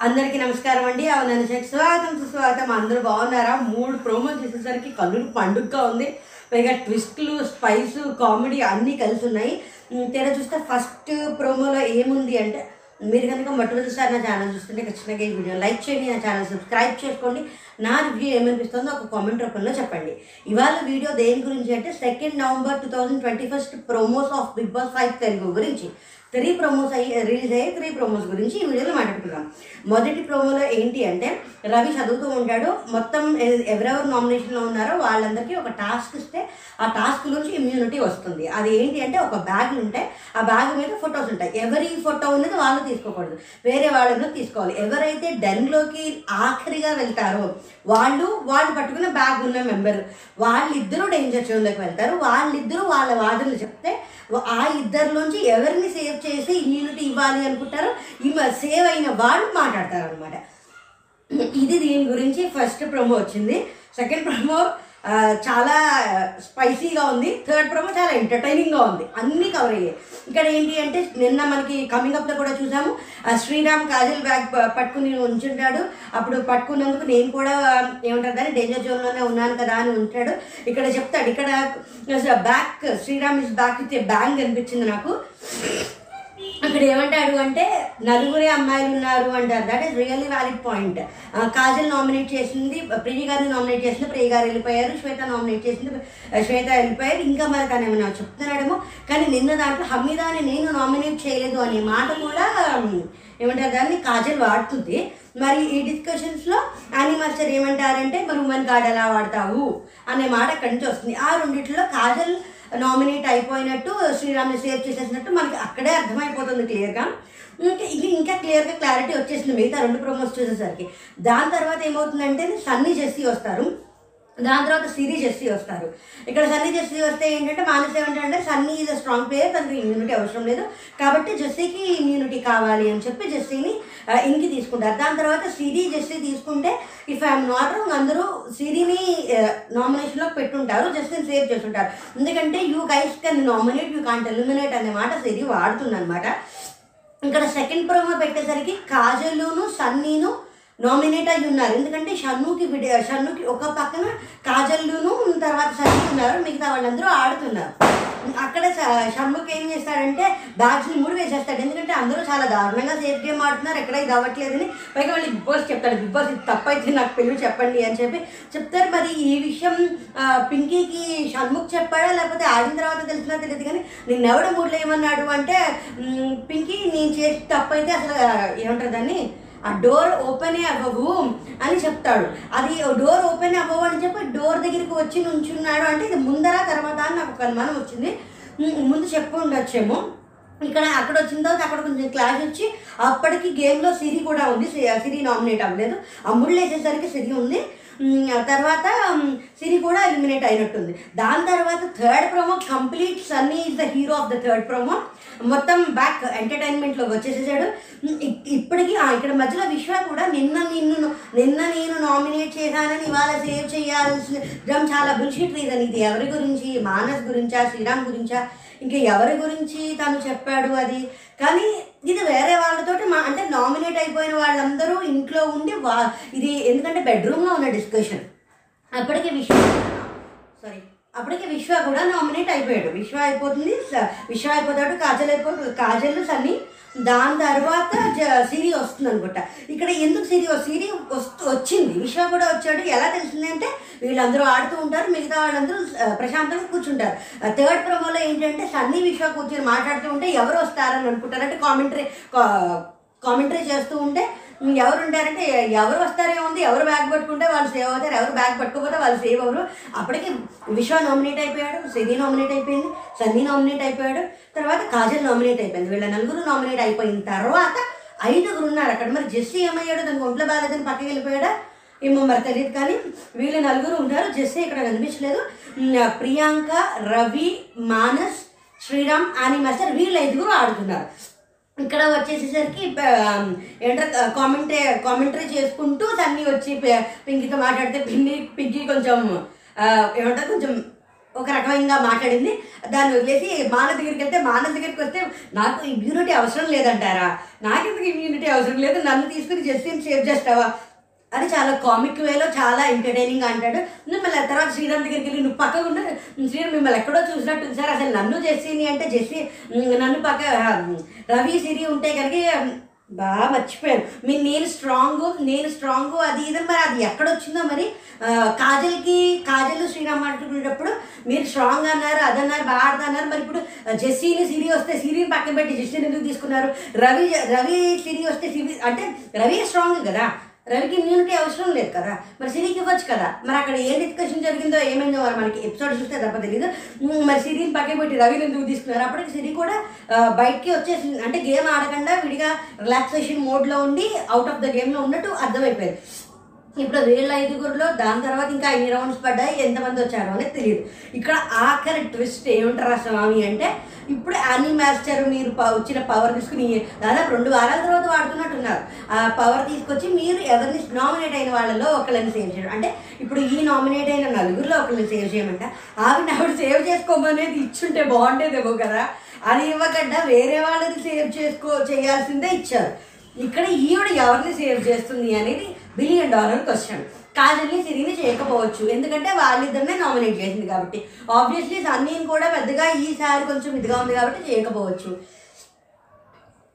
అందరికీ నమస్కారం అండి. అవునని స్వాగతం సుస్వాగతం. అందరూ బాగున్నారా? మూడు ప్రోమో చేసేసరికి కళ్ళు పండుగగా ఉంది. పైగా ట్విస్ట్లు స్పైస్ కామెడీ అన్నీ కలిసి ఉన్నాయి. ఉమ్, తెర చూస్తే ఫస్ట్ ప్రోమోలో ఏముంది అంటే మీరు కనుక మొట్టమొదటిసారి నా ఛానల్ చూస్తుంటే ఖచ్చితంగా ఈ వీడియో లైక్ చేయండి నా ఛానల్ సబ్స్క్రైబ్ చేసుకోండి. నా రివ్యూ ఏమనిపిస్తుందో ఒక కామెంట్ రూపంలో చెప్పండి. ఇవాళ వీడియో దేని గురించి అంటే second November two thousand twenty first promos of Bigg Boss five Telugu గురించి. త్రీ ప్రోమోస్ అయ్యి రిలీజ్ అయ్యే త్రీ ప్రోమోస్ గురించి ఈ వీడియోలో మాట్లాడుకుందాం. మొదటి ప్రోమోలో ఏంటి అంటే రవి చదువుతూ ఉంటాడు. మొత్తం ఎవరెవరు నామినేషన్లో ఉన్నారో వాళ్ళందరికీ ఒక టాస్క్ ఇస్తే ఆ టాస్క్ నుంచి ఇమ్యూనిటీ వస్తుంది. అది ఏంటి అంటే ఒక బ్యాగ్ ఉంటాయి ఆ బ్యాగ్ మీద ఫొటోస్ ఉంటాయి. ఎవరి ఫోటో ఉన్నది వాళ్ళు తీసుకోకూడదు. వేరే వాళ్ళని తీసుకోవాలి. ఎవరైతే డెన్లోకి ఆఖరిగా వెళ్తారో వాళ్ళు వాళ్ళు పట్టుకున్న బ్యాగ్ ఉన్న మెంబర్ వాళ్ళిద్దరూ డేంజర్ జోన్లోకి వెళ్తారు. వాళ్ళిద్దరూ వాళ్ళ వాదనలు చెప్తే ఆ ఇద్దరిలోంచి ఎవరిని సేఫ్ సేవ్ చేసి ఇమ్యూనిటీ ఇవ్వాలి అనుకుంటారో. సేవ్ అయిన వాళ్ళు మాట్లాడతారు అనమాట ఇది దీని గురించి ఫస్ట్ ప్రమో వచ్చింది. సెకండ్ ప్రమో చాలా స్పైసీగా ఉంది. థర్డ్ ప్రమో చాలా ఎంటర్టైనింగ్గా ఉంది. అన్నీ కవర్ అయ్యాయి. ఇక్కడ ఏంటి అంటే నిన్న మనకి కమింగ్ అప్లో కూడా చూసాము. శ్రీరామ్ కాజల్ బ్యాగ్ పట్టుకుని ఉంచుంటాడు. అప్పుడు పట్టుకున్నందుకు నేను కూడా ఏమంటారు దాన్ని డేంజర్ జోన్లోనే ఉన్నాను కదా అని ఉంటాడు ఇక్కడ చెప్తాడు. ఇక్కడ బ్యాక్ శ్రీరామ్ ఇస్ బ్యాక్ ఇచ్చే బ్యాంగ్ అనిపించింది నాకు. అక్కడ ఏమంటాడు అంటే నలుగురే అమ్మాయిలు ఉన్నారు అంటారు. That is really valid point Kajal nominate చేసింది ప్రియ గారిని నామినేట్ చేసింది ప్రియ గారు వెళ్ళిపోయారు శ్వేత నామినేట్ చేసింది శ్వేత వెళ్ళిపోయారు. ఇంకా మరి తను ఏమైనా చెప్తున్నాడేమో. కానీ నిన్న దాంట్లో హమీదాని నేను నామినేట్ చేయలేదు అనే మాట కూడా ఏమంటారు దాన్ని కాజల్ వాడుతుంది. మరి ఈ డిస్కషన్స్లో యానిమల్చర్ ఏమంటారంటే మరి ఉమెన్ గార్డ్ ఎలా వాడతావు? అనే మాట అక్కడి నుంచి వస్తుంది. ఆ రెండిట్లో కాజల్ నామినేట్ అయిపోయినట్టు శ్రీరామ్ని సేవ్ చేసేసినట్టు మనకి అక్కడే అర్థమైపోతుంది క్లియర్గా ఇంకా ఇది ఇంకా క్లియర్గా క్లారిటీ వచ్చేసింది మిగతా రెండు ప్రోమోస్ చూసేసరికి. దాని తర్వాత ఏమవుతుందంటే సన్నీ జెస్సీ వస్తారు. దాని తర్వాత సిరీజ్ జెస్సీ వస్తారు. ఇక్కడ సన్నీ జెస్సీ వస్తే ఏంటంటే మానస్ ఏమంటే Sunny is a strong player తనకు ఇమ్యూనిటీ అవసరం లేదు. కాబట్టి జెస్సీకి ఇమ్యూనిటీ కావాలి అని చెప్పి జెస్సీని ఇంకి తీసుకుంటారు. దాని తర్వాత సిరీ జెస్సీ తీసుకుంటే ఇఫ్ ఐఎమ్ నాట్ రాంగ్ అందరూ సిరీని నామినేషన్లో పెట్టుంటారు జెస్సీని సేవ్ చేస్తుంటారు. ఎందుకంటే you guys can nominate you can't eliminate అనే మాట సిరీ వాడుతుందన్నమాట. ఇక్కడ సెకండ్ ప్రోమో పెట్టేసరికి కాజలును సన్నీను నామినేట్ అయి ఉన్నారు. ఎందుకంటే షన్నుకి విడి షన్నుకి ఒక పక్కన కాజల్లును తర్వాత షన్ను ఉన్నారు. మిగతా వాళ్ళందరూ ఆడుతున్నారు. అక్కడ స- షణ్ముఖ్ ఏం చేస్తాడంటే బ్యాగ్స్ని మూడు వేసేస్తాడు ఎందుకంటే అందరూ చాలా దారుణంగా సేఫ్ గేమ్ ఆడుతున్నారు. ఎక్కడ ఇది అవ్వట్లేదని. పైగా వాళ్ళు బిగ్ బాస్ చెప్తాడు. బిగ్ బాస్ ఇది తప్పైతే నాకు పెళ్ళి చెప్పండి అని చెప్పి చెప్తారు. మరి ఈ విషయం పింకీకి షణ్ముఖ్ చెప్పాడా? లేకపోతే ఆడిన తర్వాత తెలిసినా తెలియదు కానీ నేను ఎవడ మూడులో ఏమన్నాడు అంటే పింకీ నేను చేసి తప్పైతే అసలు ఏమంటారు దాన్ని? ఆ డోర్ ఓపెనే అవ్వవు అని చెప్తాడు. అది డోర్ ఓపెన్ అవ్వవు అని చెప్పి డోర్ దగ్గరికి వచ్చి నుంచున్నాడు. అంటే ఇది ముందర తర్వాత అని నాకు ఒక అనుమానం వచ్చింది. ముందు చెప్పు ఉండొచ్చేమో. ఇక్కడ అక్కడ వచ్చిన తర్వాత అక్కడ కొంచెం క్లాస్ వచ్చి అప్పటికి గేమ్లో సిరి కూడా ఉంది. సిరి నామినేట్ అవ్వలేదు. ఆ ముళ్ళు వేసేసరికి సిరి ఉంది. తర్వాత సిరి కూడా ఎలిమినేట్ అయినట్టుంది. దాని తర్వాత third promo complete Sunny is the hero of the third promo మొత్తం బ్యాక్ ఎంటర్టైన్మెంట్లోకి వచ్చేసేసాడు. ఇప్పటికీ ఇక్కడ మధ్యలో విశ్వ కూడా నిన్న నిన్ను నిన్న నేను నామినేట్ చేశానని ఇవాళ సేవ్ చేయాల్సిన చాలా బుల్షిట్ రీజన్ ఇది. ఎవరి గురించి? మానస్ గురించా? శ్రీరామ్ గురించా? ఇంకా ఎవరి గురించి తను చెప్పాడు అది? కానీ ఇది వేరే వాళ్ళతోటి మా అంటే నామినేట్ అయిపోయిన వాళ్ళందరూ ఇంట్లో ఉండి వా ఇది ఎందుకంటే బెడ్రూమ్లో ఉన్న డిస్కషన్ అప్పటికే విషయం. సారీ అప్పటికి విశ్వ కూడా నామినేట్ అయిపోయాడు. విశ్వ అయిపోతుంది విశ్వ అయిపోతాడు కాజల్ అయిపోతుంది కాజల్ సన్ని. దాని తర్వాత సిరి వస్తుంది అనుకుంటా ఇక్కడ ఎందుకు సిరి సిరి వస్తు వచ్చింది? విశ్వ కూడా వచ్చాడు. ఎలా తెలిసింది అంటే వీళ్ళందరూ ఆడుతూ ఉంటారు మిగతా వాళ్ళందరూ ప్రశాంతంగా కూర్చుంటారు. థర్డ్ ప్రోమోలో ఏంటంటే సన్నీ విశ్వ కూర్చొని మాట్లాడుతూ ఉంటే ఎవరు వస్తారని అనుకుంటారంటే కామెంటరీ కామెంటరీ చేస్తూ ఉంటే ఎవరు ఉంటారంటే ఎవరు వస్తారేముంది ఎవరు బ్యాగ్ పట్టుకుంటే వాళ్ళు సేవ్ అవుతారు ఎవరు బ్యాగ్ పట్టుకోకపోతే వాళ్ళు సేవ్ అవ్వరు. అప్పటికి విశ్వ నామినేట్ అయిపోయాడు సిరి నామినేట్ అయిపోయింది సన్నీ నామినేట్ అయిపోయాడు తర్వాత కాజల్ నామినేట్ అయిపోయింది. వీళ్ళ నలుగురు నామినేట్ అయిపోయిన తర్వాత ఐదుగురు ఉన్నారు అక్కడ. మరి జెస్సీ ఏమయ్యాడు? దానికి ఒంట్లో బాగాలేదని పక్కకి వెళ్ళిపోయాడా? ఏమో మరి తెలియదు కానీ వీళ్ళు నలుగురు ఉంటారు. జెస్సీ ఇక్కడ కనిపించలేదు. ప్రియాంక రవి మానస్ శ్రీరామ్ ఆని మాస్టర్ వీళ్ళు ఐదుగురు ఆడుతున్నారు. ఇక్కడ వచ్చేసేసరికి ఏంటంటే కామెంటరీ కామెంటరీ చేసుకుంటూ సన్నీ వచ్చి పింకితో మాట్లాడితే పిన్ని పింకి కొంచెం ఏమంటారు కొంచెం ఒక రకమైన మాట్లాడింది. దాన్ని వదిలేసి మాన దగ్గరికి వెళ్తే మాన దగ్గరికి వస్తే నాకు ఇమ్యూనిటీ అవసరం లేదంటారా? నాకెందుకు ఇమ్యూనిటీ అవసరం లేదు? నన్ను తీసుకుని జస్ట్ సేవ్ చేస్తావా? అని చాలా కామిక్ వేలో చాలా ఎంటర్టైనింగ్ అంటాడు. నువ్వు మళ్ళీ తర్వాత శ్రీరామ్ దగ్గరికి వెళ్ళి నువ్వు పక్కకు ఉన్న శ్రీరామ్ మిమ్మల్ని ఎక్కడో చూసినట్టు సార్. అసలు నన్ను జెస్సీని అంటే జెస్సీ నన్ను పక్క రవి సిరి ఉంటే కనుక బాగా మర్చిపోయాను. మీ నేను స్ట్రాంగ్ నేను స్ట్రాంగ్ అది ఇది మరి అది ఎక్కడ వచ్చిందో మరి కాజల్కి కాజల్ శ్రీరామ్ అంటుకునేటప్పుడు మీరు స్ట్రాంగ్ అన్నారు అదన్నారు బాగా ఆడుతున్నారు మరి ఇప్పుడు జెస్సీని సిరి వస్తే సిరిని పక్కన పెట్టి జెస్సీని ఎందుకు తీసుకున్నారు? రవి రవి సిరి వస్తే సిరి అంటే రవి స్ట్రాంగ్ కదా. రవికి ఇమ్యూనిటీ అవసరం లేదు కదా. మరి సిరికి ఇవ్వచ్చు కదా. మరి అక్కడ ఏ డిస్కషన్ జరిగిందో ఏమైందో మరి మనకి ఎపిసోడ్ చూస్తే తప్ప తెలియదు మరి సిరిని పక్కకి పెట్టి రవిని ఎందుకు తీసుకున్నారు? అప్పటికి సిరి కూడా బయటికి వచ్చేసింది. అంటే గేమ్ ఆడకుండా విడిగా రిలాక్సేషన్ మోడ్లో ఉండి అవుట్ ఆఫ్ ద గేమ్లో ఉన్నట్టు అర్థమైపోయింది. ఇప్పుడు వీళ్ళ ఐదుగురులో దాని తర్వాత ఇంకా ఎన్ని రౌండ్స్ పడ్డాయి ఎంతమంది వచ్చారు అనేది తెలియదు. ఇక్కడ ఆఖరి ట్విస్ట్ ఏమంటారా స్వామి అంటే ఇప్పుడు యానీ మాస్టర్ మీరు ప- వచ్చిన పవర్ తీసుకుని దాదాపు రెండు వారాల తర్వాత వాడుతున్నట్టున్నారు. ఆ పవర్ తీసుకొచ్చి మీరు ఎవరిని నామినేట్ అయిన వాళ్ళలో ఒకళ్ళని సేవ్ చేయడం. అంటే ఇప్పుడు ఈ నామినేట్ అయిన నలుగురిలో ఒకళ్ళని సేవ్ చేయమంట. ఆవిడ ఆవిడ సేవ్ చేసుకోమనేది ఇచ్చుంటే బాగుండేదేమో కదా. అది ఇవ్వకుండా వేరే వాళ్ళని సేవ్ చేసుకో చేయాల్సిందే ఇచ్చారు. ఇక్కడ ఈవిడ ఎవరిని సేవ్ చేస్తుంది అనేది బిలియన్ డాలర్ క్వశ్చన్. కాజల్ని సిరిని చేయకపోవచ్చు. ఎందుకంటే వాళ్ళిద్దరినే నామినేట్ చేసింది కాబట్టి. ఆబ్వియస్లీ సన్నీని కూడా పెద్దగా ఈసారి కొంచెం ఇదిగా ఉంది కాబట్టి చేయకపోవచ్చు.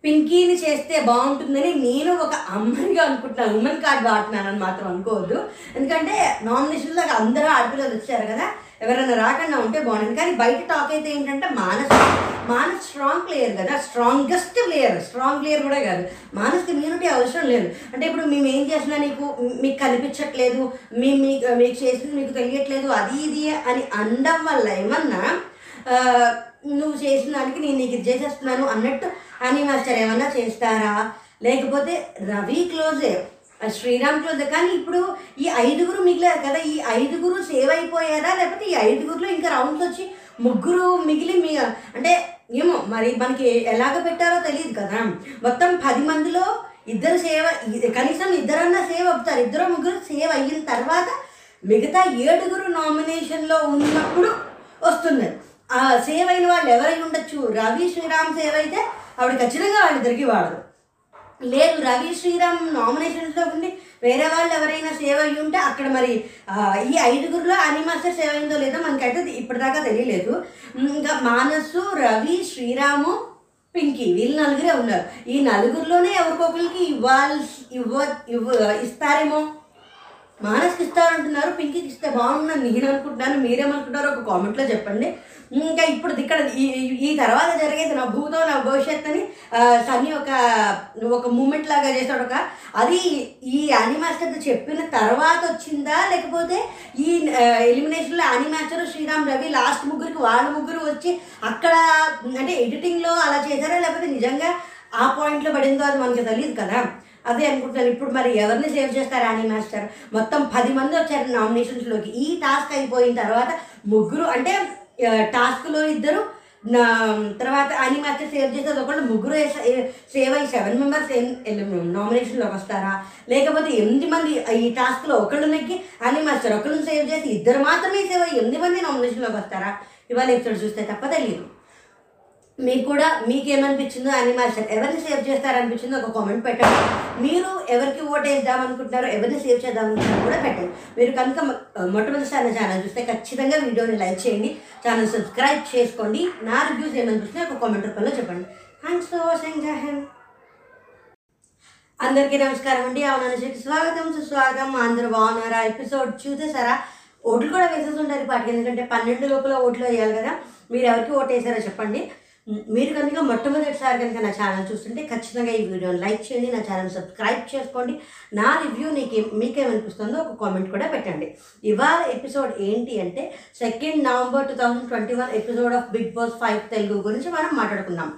పింకీని చేస్తే బాగుంటుందని నేను ఒక అమ్మాయిగా అనుకుంటున్నాను. ఉమెన్ కార్డ్ వాడుతున్నానని మాత్రం అనుకోవద్దు. ఎందుకంటే నామినేషన్లో అందరూ ఆడపిల్లలు వచ్చారు కదా. ఎవరైనా రాకుండా ఉంటే బాగుంటుంది. కానీ బయట టాక్ అయితే ఏంటంటే మానస్ మానస్ స్ట్రాంగ్ ప్లేయర్ కదా. స్ట్రాంగెస్ట్ ప్లేయర్ స్ట్రాంగ్ ప్లేయర్ కూడా కాదు. మానస్ ఇమ్యూనిటీ అవసరం లేదు. అంటే ఇప్పుడు మేము ఏం చేసినా నీకు మీకు కనిపించట్లేదు మేము మీకు మీకు చేసింది మీకు తెలియట్లేదు అది ఇది అని అనడం వల్ల ఏమన్నా నువ్వు చేసిన దానికి నేను నీకు ఇది చేసేస్తున్నాను అన్నట్టు అని మాస్టర్ ఏమన్నా చేస్తారా? లేకపోతే రవి క్లోజే శ్రీరామ్ క్లోజే కానీ ఇప్పుడు ఈ ఐదుగురు మిగిలారు కదా ఈ ఐదుగురు సేవ్ అయిపోయారా? లేకపోతే ఈ ఐదుగురులో ఇంకా రౌండ్స్ వచ్చి ముగ్గురు మిగిలి మీ అంటే ఏమో మరి మనకి ఎలాగ పెట్టారో తెలియదు కదా. మొత్తం పది మందిలో ఇద్దరు సేవ్ కనీసం ఇద్దరన్నా సేవ్ అవుతారు. ఇద్దరు ముగ్గురు సేవ్ అయిన తర్వాత మిగతా ఏడుగురు నామినేషన్లో ఉన్నప్పుడు వస్తుంది. ఆ సేవ్ అయిన వాళ్ళు ఎవరై ఉండొచ్చు? రవి శ్రీరామ్ సేవ్ అయితే ఆవిడ ఖచ్చితంగా వాళ్ళిద్దరికి వాడరు. లేదు రవి శ్రీరామ్ నామినేషన్స్లో ఉండి వేరే వాళ్ళు ఎవరైనా సేవ్ అయ్యి ఉంటే అక్కడ మరి ఈ ఐదుగురులో అనిమాస్టర్ సేవ్ అయిందో లేదో మనకైతే ఇప్పటిదాకా తెలియలేదు. ఇంకా మానసు రవి శ్రీరాము పింకీ వీళ్ళు నలుగురే ఉన్నారు. ఈ నలుగురిలోనే ఎవరికొకరికి ఇవ్వాల్సి ఇవ్వ ఇవ్వ ఇస్తారేమో? మానస్కి ఇస్తారంటున్నారు పింకీకి ఇస్తే బాగుందని నేను అనుకుంటున్నాను మీరేమనుకుంటారో ఒక కామెంట్లో చెప్పండి. ఇంకా ఇప్పుడు ఇక్కడ ఈ ఈ తర్వాత జరిగేది నా భూతో నా భవిష్యత్ అని ఆ, సన్నీ ఒక ఒక మూమెంట్ లాగా చేశాడు ఒక అది ఈ యానిమాస్టర్ చెప్పిన తర్వాత వచ్చిందా? లేకపోతే ఈ ఎలిమినేషన్లో యానిమాస్టర్ శ్రీరామ్ రవి లాస్ట్ ముగ్గురికి వాళ్ళ ముగ్గురు వచ్చి అక్కడ అంటే ఎడిటింగ్లో అలా చేశారా? లేకపోతే నిజంగా ఆ పాయింట్లో పడిందో అది మనకి తెలియదు కదా? అదే అనుకుంటున్నాను. ఇప్పుడు మరి ఎవరిని సేవ్ చేస్తారు అని మాస్టర్? మొత్తం పది మంది వచ్చారు నామినేషన్స్లోకి ఈ టాస్క్ అయిపోయిన తర్వాత ముగ్గురు అంటే టాస్క్లో ఇద్దరు నా తర్వాత అని మాత్రం సేవ్ చేసేది ఒకళ్ళు ముగ్గురు సేవ్ అయ్యి సెవెన్ మెంబర్స్ నామినేషన్లోకి వస్తారా? లేకపోతే ఎనిమిది మంది ఈ టాస్క్లో ఒకళ్ళు నెక్కి అని మాస్టర్ ఒకళ్ళని సేవ్ చేసి ఇద్దరు మాత్రమే సేవ్ అయ్యి ఎనిమిది మంది నామినేషన్లోకి వస్తారా? ఇవాళ ఎపిసోడ్ చూస్తే తప్ప తెలియదు. మీకు కూడా మీకేమనిపించిందో యానిమేషన్ ఎవరిని సేవ్ చేస్తారనిపించిందో ఒక కామెంట్ పెట్టండి. మీరు ఎవరికి ఓట్ వేద్దాం అనుకుంటున్నారో ఎవరిని సేవ్ చేద్దాం అనుకుంటున్నారో కూడా పెట్టండి. మీరు కనుక మొట్టమొదటిసారి ఛానల్ చూస్తే ఖచ్చితంగా వీడియోని లైక్ చేయండి. ఛానల్ సబ్స్క్రైబ్ చేసుకోండి. నా రివ్యూస్ ఏమనిపిస్తున్నాయి ఒక కామెంట్ రూపంలో చెప్పండి. Thanks for watching. జై అందరికీ నమస్కారం అండి. అవుననుషకి స్వాగతం. సుస్వాగతం. అందరూ బాగున్నారా? ఎపిసోడ్ చూసేసారా? ఓట్లు కూడా వేసేసి ఉంటారు పాటికి. ఎందుకంటే పన్నెండు లోపల ఓట్లు వేయాలి కదా. మీరు ఎవరికి ఓటు వేసారో చెప్పండి. మీరు కనుక మొట్టమొదటిసారి కనుక నా ఛానల్ చూస్తుంటే ఖచ్చితంగా ఈ వీడియోని లైక్ చేయండి నా ఛానల్ సబ్స్క్రైబ్ చేసుకోండి. నా రివ్యూ నీకు మీకేమనిపిస్తుందో ఒక కామెంట్ కూడా పెట్టండి. ఇవాళ ఎపిసోడ్ ఏంటి అంటే second November two thousand twenty one episode of Bigg Boss five Telugu గురించి మనం మాట్లాడుకున్నాం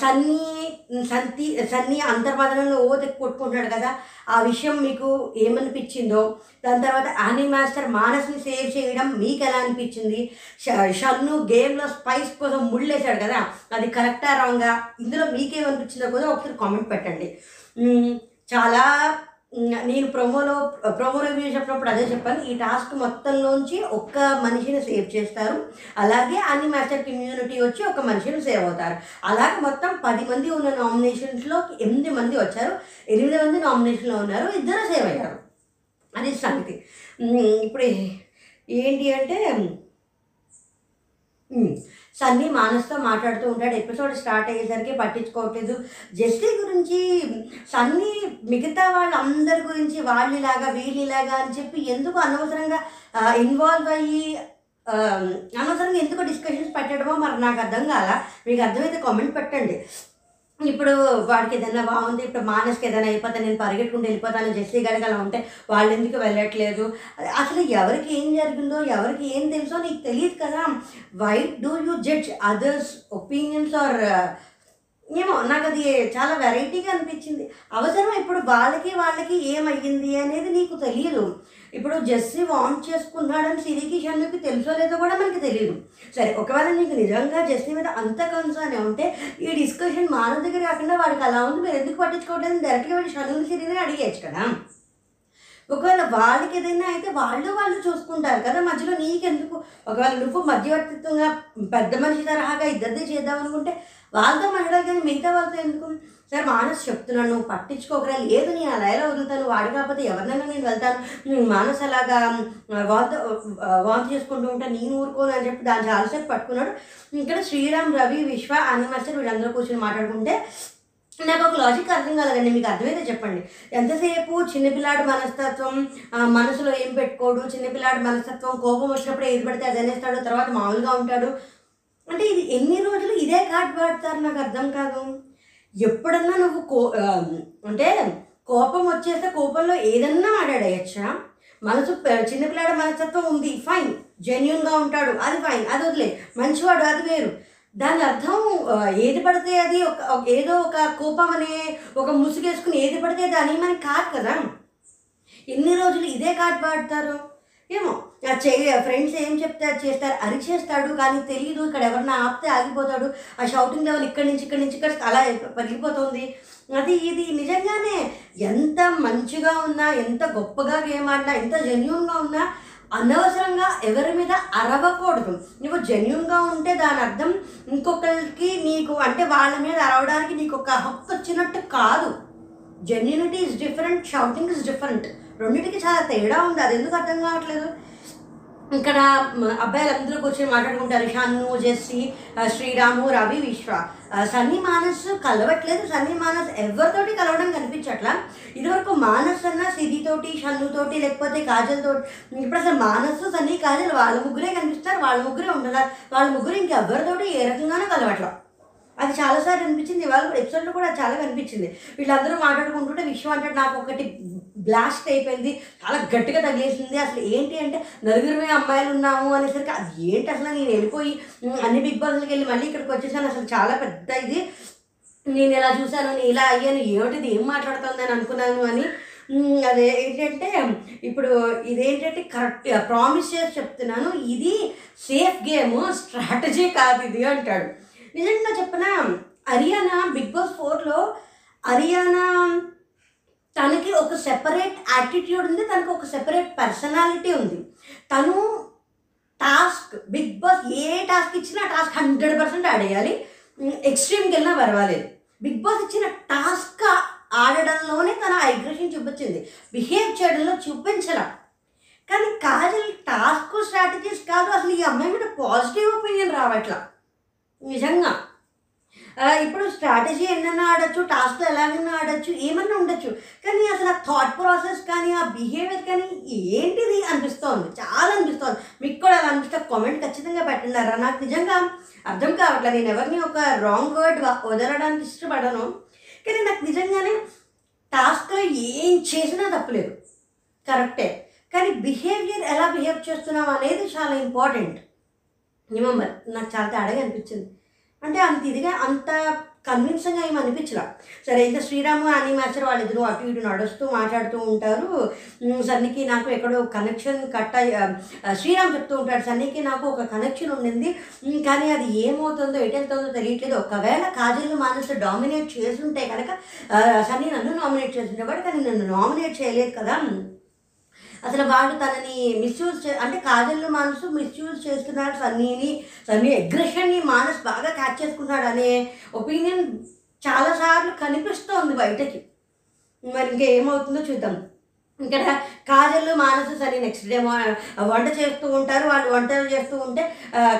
సన్నీ సంతి సన్నీ అంతర్వాదనలో ఓ కొట్టుకుంటున్నాడు కదా. ఆ విషయం మీకు ఏమనిపించిందో దాని తర్వాత ఆనీ మాస్టర్ మానస్ని సేవ్ చేయడం మీకు ఎలా అనిపించింది షన్ను గేమ్లో స్పైస్ కోసం ముళ్ళేశాడు కదా. అది కరెక్టా రాంగా? ఇందులో మీకేమనిపించిందో కూడా ఒకసారి కామెంట్ పెట్టండి. చాలా నేను ప్రోమోలో ప్రోమో రివ్యూ చెప్పినప్పుడు అదే చెప్పాను. ఈ టాస్క్ మొత్తంలోంచి ఒక్క మనిషిని సేవ్ చేస్తారు. అలాగే అన్ని మాస్టర్ కమ్యూనిటీ వచ్చి ఒక మనిషిని సేవ్ అవుతారు. అలాగే మొత్తం పది మంది ఉన్న నామినేషన్స్లో ఎనిమిది మంది వచ్చారు. ఎనిమిది మంది నామినేషన్లో ఉన్నారు. ఇద్దరు సేవ్ అయ్యారు. అది సంగతి. ఇప్పుడు ఏంటి అంటే సన్నీ మానస్తో మాట్లాడుతూ ఉంటాడు. ఎపిసోడ్ స్టార్ట్ అయ్యేసరికి పట్టించుకోవట్లేదు. జెస్సీ గురించి సన్నీ మిగతా వాళ్ళందరి గురించి వాళ్ళిలాగా వీళ్ళిలాగా అని చెప్పి ఎందుకు అనవసరంగా ఇన్వాల్వ్ అయ్యి అనవసరంగా ఎందుకు డిస్కషన్స్ పెట్టడమో మరి నాకు అర్థం కాల. మీకు అర్థమైతే కామెంట్ పెట్టండి. ఇప్పుడు వాడికి ఏదైనా బాగుంది ఇప్పుడు మానస్కి ఏదైనా అయిపోతే నేను పరిగెట్టుకుంటూ వెళ్ళిపోతాను జెస్సీ గారికి అలా ఉంటే వాళ్ళు ఎందుకు వెళ్ళట్లేదు? అసలు ఎవరికి ఏం జరిగిందో ఎవరికి ఏం తెలుసో నీకు తెలియదు కదా. Why do you judge others opinions are ఏమో నాకు అది చాలా వెరైటీగా అనిపించింది. అవసరం ఇప్పుడు వాళ్ళకి వాళ్ళకి ఏమయ్యింది అనేది నీకు తెలియదు. ఇప్పుడు జెస్సీ వాంట్ చేసుకున్నాడని సిరికి షన్నుకి తెలుసో లేదో కూడా మనకి తెలియదు సరే ఒకవేళ నీకు నిజంగా జెస్సీ మీద అంత కన్సర్న్ ఉంటే ఈ డిస్కషన్ మానవ దగ్గర కాకుండా వాడికి అలా ఉంది మీరు ఎందుకు పట్టించుకోవట్లేదు? డైరెక్ట్గా వెళ్ళి షన్నుని సిరిని అడిగేయచ్చు కదా. ఒకవేళ వాళ్ళకి ఏదైనా అయితే వాళ్ళు వాళ్ళు చూసుకుంటారు కదా మధ్యలో నీకెందుకు? ఒకవేళ నువ్వు మధ్యవర్తిత్వంగా పెద్ద మనిషి తరహాగా ఇద్దరిది చేద్దాం అనుకుంటే వాళ్ళతో మాట్లాడాలి కానీ మిగతా వాళ్ళతో ఎందుకు? సరే మానస్ చెప్తున్నాను నువ్వు పట్టించుకోకరా లేదు నేను అలా ఎలా వదులుతాను వాడు కాకపోతే ఎవరినైనా నేను వెళ్తాను మానస్ అలాగా వాంత వాంతి చేసుకుంటూ ఉంటా నేను ఊరుకోను అని చెప్పి దాన్ని చాలాసేపు పట్టుకున్నాడు. ఇక్కడ శ్రీరామ్ రవి విశ్వ అనిమాస్టర్ వీళ్ళందరూ కూర్చొని మాట్లాడుకుంటే నాకు ఒక లాజిక్ అర్థం కాలేదండి మీకు అర్థమైతే చెప్పండి. ఎంతసేపు చిన్నపిల్లాడి మనస్తత్వం మనసులో ఏం పెట్టుకోడు చిన్నపిల్లాడి మనస్తత్వం కోపం వచ్చినప్పుడు ఏది పడితే అది అనేస్తాడు తర్వాత మామూలుగా ఉంటాడు. అంటే ఇది ఎన్ని రోజులు ఇదే కార్డ్ పడతారు నాకు అర్థం కాదు. ఎప్పుడన్నా నువ్వు కో అంటే కోపం వచ్చేస్తే కోపంలో ఏదన్నా మాట్లాడేయచ్చా మనసు చిన్నపిల్లాడ మనస్తత్వం ఉంది ఫైన్ జెన్యున్గా ఉంటాడు అది ఫైన్ అది వదిలే. మంచివాడు అది వేరు. దాని అర్థం ఏది పడితే అది ఒక ఏదో ఒక కోపం అనే ఒక ముసుగేసుకుని ఏది పడితే దాని మనకి కాదు కదా. ఎన్ని రోజులు ఇదే కార్డ్ పాడతారు ఏమో చే ఫ్రెండ్స్ ఏం చెప్తే అది చేస్తారు అరిచేస్తాడు కానీ తెలియదు ఇక్కడ ఎవరన్నా ఆపితే ఆగిపోతాడు. ఆ షౌటింగ్ లెవెల్ ఇక్కడి నుంచి ఇక్కడి నుంచి ఇక్కడ అలా పగిలిపోతుంది. అది ఇది నిజంగానే ఎంత మంచిగా ఉన్నా ఎంత గొప్పగా గేమ్ ఆడినా ఎంత జెన్యున్గా ఉన్నా అనవసరంగా ఎవరి మీద అరవకూడదు. నువ్వు జెన్యున్గా ఉంటే దాని అర్థం ఇంకొకరికి నీకు అంటే వాళ్ళ మీద అరవడానికి నీకు ఒక హక్కు వచ్చినట్టు కాదు. Genuinity is different shouting is different రెండింటికి చాలా తేడా ఉంది. అది ఎందుకు అర్థం కావట్లేదు? ఇక్కడ అబ్బాయిలందరూ అబ్బాయిలు కూర్చొని మాట్లాడుకుంటారు. షన్ను జెస్సీ శ్రీరాము రవి విశ్వ. సన్నీ మానస్ కలవట్లేదు. సన్నీ మానస్ ఎవరితోటి కలవడం కనిపించట్లా? ఇదివరకు మానస్ అన్న సిరితోటి షన్నుతోటి లేకపోతే కాజల్ తోటి ఇప్పుడు అసలు మానస్ సన్నీ కాజల్ వాళ్ళ ముగ్గురే కనిపిస్తారు. వాళ్ళ ముగ్గురే ఉండాలి వాళ్ళ ముగ్గురు ఇంకెవరితోటి ఏ రకంగానూ కలవట్లేదు అది చాలాసార్లు అనిపించింది. ఇవాళ ఎపిసోడ్లో కూడా చాలా కనిపించింది. వీళ్ళందరూ మాట్లాడుకుంటుంటే విషయం అంటే నాకు ఒకటి బ్లాస్ట్ అయిపోయింది. చాలా గట్టిగా తగిలేసింది. అసలు ఏంటి అంటే నలుగురమే అమ్మాయిలు ఉన్నాము అనేసరికి అది ఏంటి అసలు నేను వెళ్ళిపోయి అన్ని బిగ్ బాస్లకి వెళ్ళి మళ్ళీ ఇక్కడికి వచ్చేసాను. అసలు చాలా పెద్ద ఇది. నేను ఇలా చూశాను? నేను ఇలా అయ్యాను. ఏమిటిది? ఏం మాట్లాడుతుంది అని అనుకున్నాను అని. అదే ఏంటంటే ఇప్పుడు ఇదేంటంటే కరెక్ట్ ప్రామిస్ చేసి చెప్తున్నాను. ఇది సేఫ్ గేమ్ స్ట్రాటజీ కాదు ఇది అంటాడు. నిజంగా చెప్పనా? హరియానా బిగ్ బాస్ ఫోర్లో హరియానా తనకి ఒక సెపరేట్ యాటిట్యూడ్ ఉంది తనకి ఒక సెపరేట్ పర్సనాలిటీ ఉంది. తను టాస్క్ బిగ్ బాస్ ఏ టాస్క్ ఇచ్చినా టాస్క్ హండ్రెడ్ పర్సెంట్ ఆడేయాలి ఎక్స్ట్రీమ్కి వెళ్ళినా పర్వాలేదు. బిగ్ బాస్ ఇచ్చిన టాస్క్ ఆడడంలోనే తన అగ్రెషన్ చూపించింది. బిహేవ్ చేయడంలో చూపించలా. కానీ కాజల్ టాస్క్ స్ట్రాటజీస్ కాదు అసలు ఈ అమ్మాయి మీద పాజిటివ్ ఒపీనియన్ రావట్లా. నిజంగా. ఇప్పుడు స్ట్రాటజీ ఎన్నైనా ఆడచ్చు టాస్క్ ఎలాగైనా ఆడచ్చు ఏమన్నా ఉండొచ్చు. కానీ అసలు ఆ థాట్ ప్రాసెస్ కానీ ఆ బిహేవియర్ కానీ ఏంటిది అనిపిస్తోంది? చాలా అనిపిస్తోంది. మీకు కూడా అలా అనిపిస్తే కామెంట్ ఖచ్చితంగా పెట్టినారా నాకు నిజంగా అర్థం కావట్లేదు నేను ఎవరిని ఒక రాంగ్ వర్డ్ వదలడానికి ఇష్టపడను. కానీ నాకు నిజంగానే టాస్క్లో ఏం చేసినా తప్పలేదు. కరెక్టే కానీ బిహేవియర్ ఎలా బిహేవ్ చేస్తున్నాం అనేది చాలా ఇంపార్టెంట్ ఏమో మరి నాకు చాలా తేడాగా అనిపించింది. అంటే అంత ఇదిగా అంత కన్విన్సింగ్గా ఏమి అనిపించలా. సరే అయితే శ్రీరాము అని మాస్టర్ వాళ్ళిద్దరూ అటు ఇటు నడుస్తూ మాట్లాడుతూ ఉంటారు. సన్నికి నాకు ఎక్కడో కనెక్షన్ కట్ అయ్యి శ్రీరామ్ చెప్తూ ఉంటాడు సన్నికి నాకు ఒక కనెక్షన్ ఉండింది. కానీ అది ఏమవుతుందో ఎటు తెలియట్లేదు. ఒకవేళ కాజల్ మానసు డామినేట్ చేసుంటే కనుక ఆ, సన్నీ నన్ను నామినేట్ చేస్తుండేవాడు కానీ నన్ను నామినేట్ చేయలేదు కదా. అసలు వాళ్ళు తనని మిస్యూజ్ చే అంటే కాజల్ మానసు మిస్యూజ్ చేస్తున్నాడు సన్నీని సన్నీ అగ్రెషన్ని మానస్ బాగా క్యాచ్ చేసుకున్నాడు అనే ఒపీనియన్ చాలాసార్లు కనిపిస్తోంది బయటకి. మరి ఇంకా ఏమవుతుందో చూద్దాం. ఇక్కడ కాజల్ మానసు సరే నెక్స్ట్ డే వంట చేస్తూ ఉంటారు. వాళ్ళు వంటలు చేస్తూ ఉంటే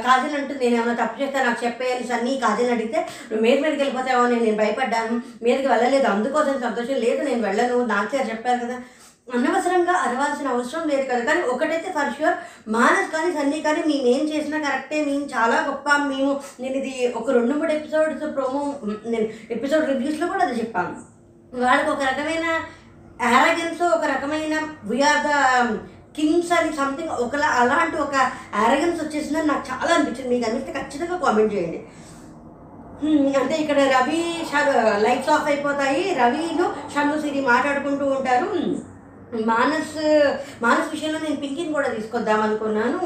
కాజల్ అంటుంది నేను ఏమైనా తప్పు చేస్తాను నాకు చెప్పేయాలి సన్నీ. కాజల్ అడిగితే నువ్వు మీద మీదకి వెళ్ళిపోతావో? నేను నేను భయపడ్డాను. మీదకి వెళ్ళలేదు. అందుకోసం సంతోషం లేదు. నేను వెళ్ళను. నాకు చెప్పారు కదా. అనవసరంగా అరవాల్సిన అవసరం లేదు కదా. కానీ ఒకటైతే ఫర్ ష్యూర్ మానస్ కానీ సన్నీ కానీ మేము ఏం చేసినా కరెక్టే మేము చాలా గొప్ప మేము నేను ఇది ఒక రెండు మూడు ఎపిసోడ్స్ ప్రోమో నేను ఎపిసోడ్ రివ్యూస్లో కూడా అది చెప్పాను. వాళ్ళకి ఒక రకమైన యారగెన్స్ ఒక రకమైన వీఆర్ ద కింగ్స్ అని సంథింగ్ ఒకలా అలాంటి ఒక యారగెన్స్ వచ్చేసిందని నాకు చాలా అనిపించింది. మీకు అనిపిస్తే ఖచ్చితంగా కామెంట్ చేయండి. అంటే ఇక్కడ రవి లైట్స్ ఆఫ్ అయిపోతాయి. రవిను షన్ను సిరి మాట్లాడుకుంటూ ఉంటారు. మానస్ మానస్ విషయంలో నేను పింకిని కూడా తీసుకొద్దాం అనుకున్నాను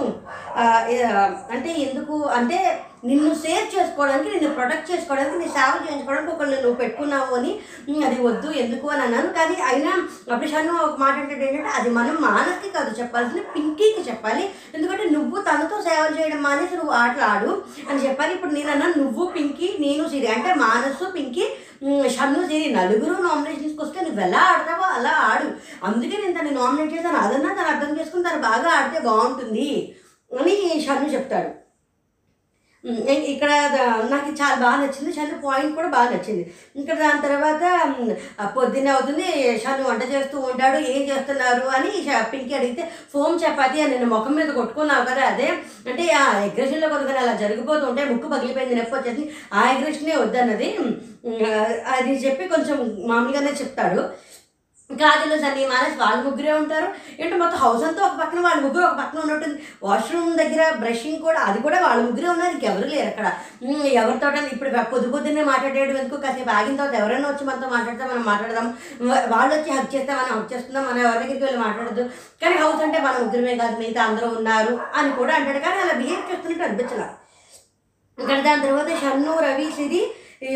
అంటే ఎందుకు అంటే నిన్ను సేవ్ చేసుకోవడానికి నిన్ను ప్రొటెక్ట్ చేసుకోవడానికి నీ సేవ చేయించుకోవడానికి ఒకళ్ళు నువ్వు పెట్టుకున్నావు అని అది వద్దు ఎందుకు? అని అన్నాను. కానీ అయినా అప్పుడు ఒక మాట అంటే ఏంటంటే అది మనం మానస్కి కాదు చెప్పాల్సింది పింకీకి చెప్పాలి. ఎందుకంటే నువ్వు తనతో సేవలు చేయడం మానేసి నువ్వు ఆటలు ఆడు అని చెప్పాలి. ఇప్పుడు నేను అన్నా నువ్వు పింకీ నేను సిరి అంటే మానసు పింకీ షన్ను సిరి నలుగురు నామినేషన్స్కి వస్తే నువ్వు ఎలా ఆడతావో అలా ఆడు. అందుకే నేను తను నామినేట్ చేశాను. అదన్నా తను అర్థం చేసుకుని తను బాగా ఆడితే బాగుంటుంది అని షన్ను చెప్తాడు. ఇక్కడ నాకు చాలా బాగా నచ్చింది షన్ను పాయింట్ కూడా బాగా నచ్చింది. ఇంకా దాని తర్వాత పొద్దున్నే అవుతుంది షన్ను వంట చేస్తూ ఉంటాడు ఏం చేస్తున్నారు అని పింకి అడిగితే ఫోమ్ చపాతి అని నేను ముఖం మీద కొట్టుకున్నావు కదా అదే? అంటే ఆ అగ్రెషన్లో కొద్దిగా అలా జరిగిపోతూ ఉంటే ముక్కు పగిలిపోయింది నొప్పి వచ్చేసి ఆ అగ్రెషనే వద్దన్నది. అది చెప్పి కొంచెం మామూలుగానే చెప్తాడు. గాజులు సన్నీ మానేసి వాళ్ళు ముగ్గురే ఉంటారు. ఏంటో మొత్తం హౌస్ అంతా ఒక పక్కన వాళ్ళ ముగ్గురు ఒక పక్కన ఉన్నట్టుంది. వాష్రూమ్ దగ్గర బ్రషింగ్ కూడా అది కూడా వాళ్ళ ముగ్గురే ఉన్నారు. ఇంకెవరు లేరు అక్కడ. ఎవరితో ఇప్పుడు పొద్దు పొద్దున్నే మాట్లాడేయడం ఎందుకు? కాసేపు ఆగిన తర్వాత ఎవరైనా వచ్చి మనతో మాట్లాడితే మనం మాట్లాడదాం. వాళ్ళు వచ్చి హక్ చేస్తే మనం హక్ చేస్తున్నాం మనం ఎవరి దగ్గరికి వెళ్ళి మాట్లాడద్దు. కానీ హౌస్ అంటే మన ముగ్గురమే కాదు మిగతా అందరూ ఉన్నారు అని కూడా అంటాడు. కానీ అలా బిహేవ్ చేస్తున్నట్టు అనిపించలేదు ఇక్కడ దాని తర్వాత షన్ను రవి సిరి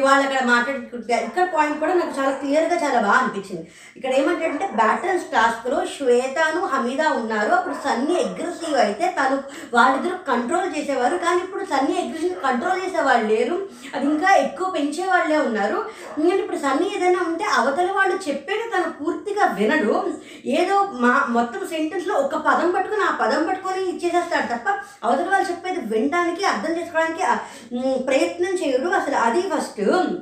వాళ్ళు అక్కడ మాట్లాడుకుంటారు ఇక్కడ పాయింట్ కూడా నాకు చాలా క్లియర్గా చాలా బాగా అనిపించింది. ఇక్కడ ఏమంటాడంటే బ్యాటర్స్ టాస్క్లో శ్వేతను హమీదా ఉన్నారు. అప్పుడు సన్నీ అగ్రెసివ్ అయితే తను వాళ్ళిద్దరు కంట్రోల్ చేసేవారు. కానీ ఇప్పుడు సన్నీ అగ్రెసివ్ కంట్రోల్ చేసేవాళ్ళు లేరు. అది ఇంకా ఎక్కువ పెంచే వాళ్ళే ఉన్నారు. ఎందుకంటే ఇప్పుడు సన్నీ ఏదైనా ఉంటే అవతల వాళ్ళు చెప్పేది తను పూర్తిగా వినడు. ఏదో మా మొత్తం సెంటెన్స్లో ఒక పదం పట్టుకుని ఆ పదం పట్టుకొని ఇచ్చేసేస్తాడు తప్ప అవతల వాళ్ళు చెప్పేది వినడానికి అర్థం చేసుకోవడానికి ప్రయత్నం చేయడు. అసలు అది ఫస్ట్ ఫస్ట్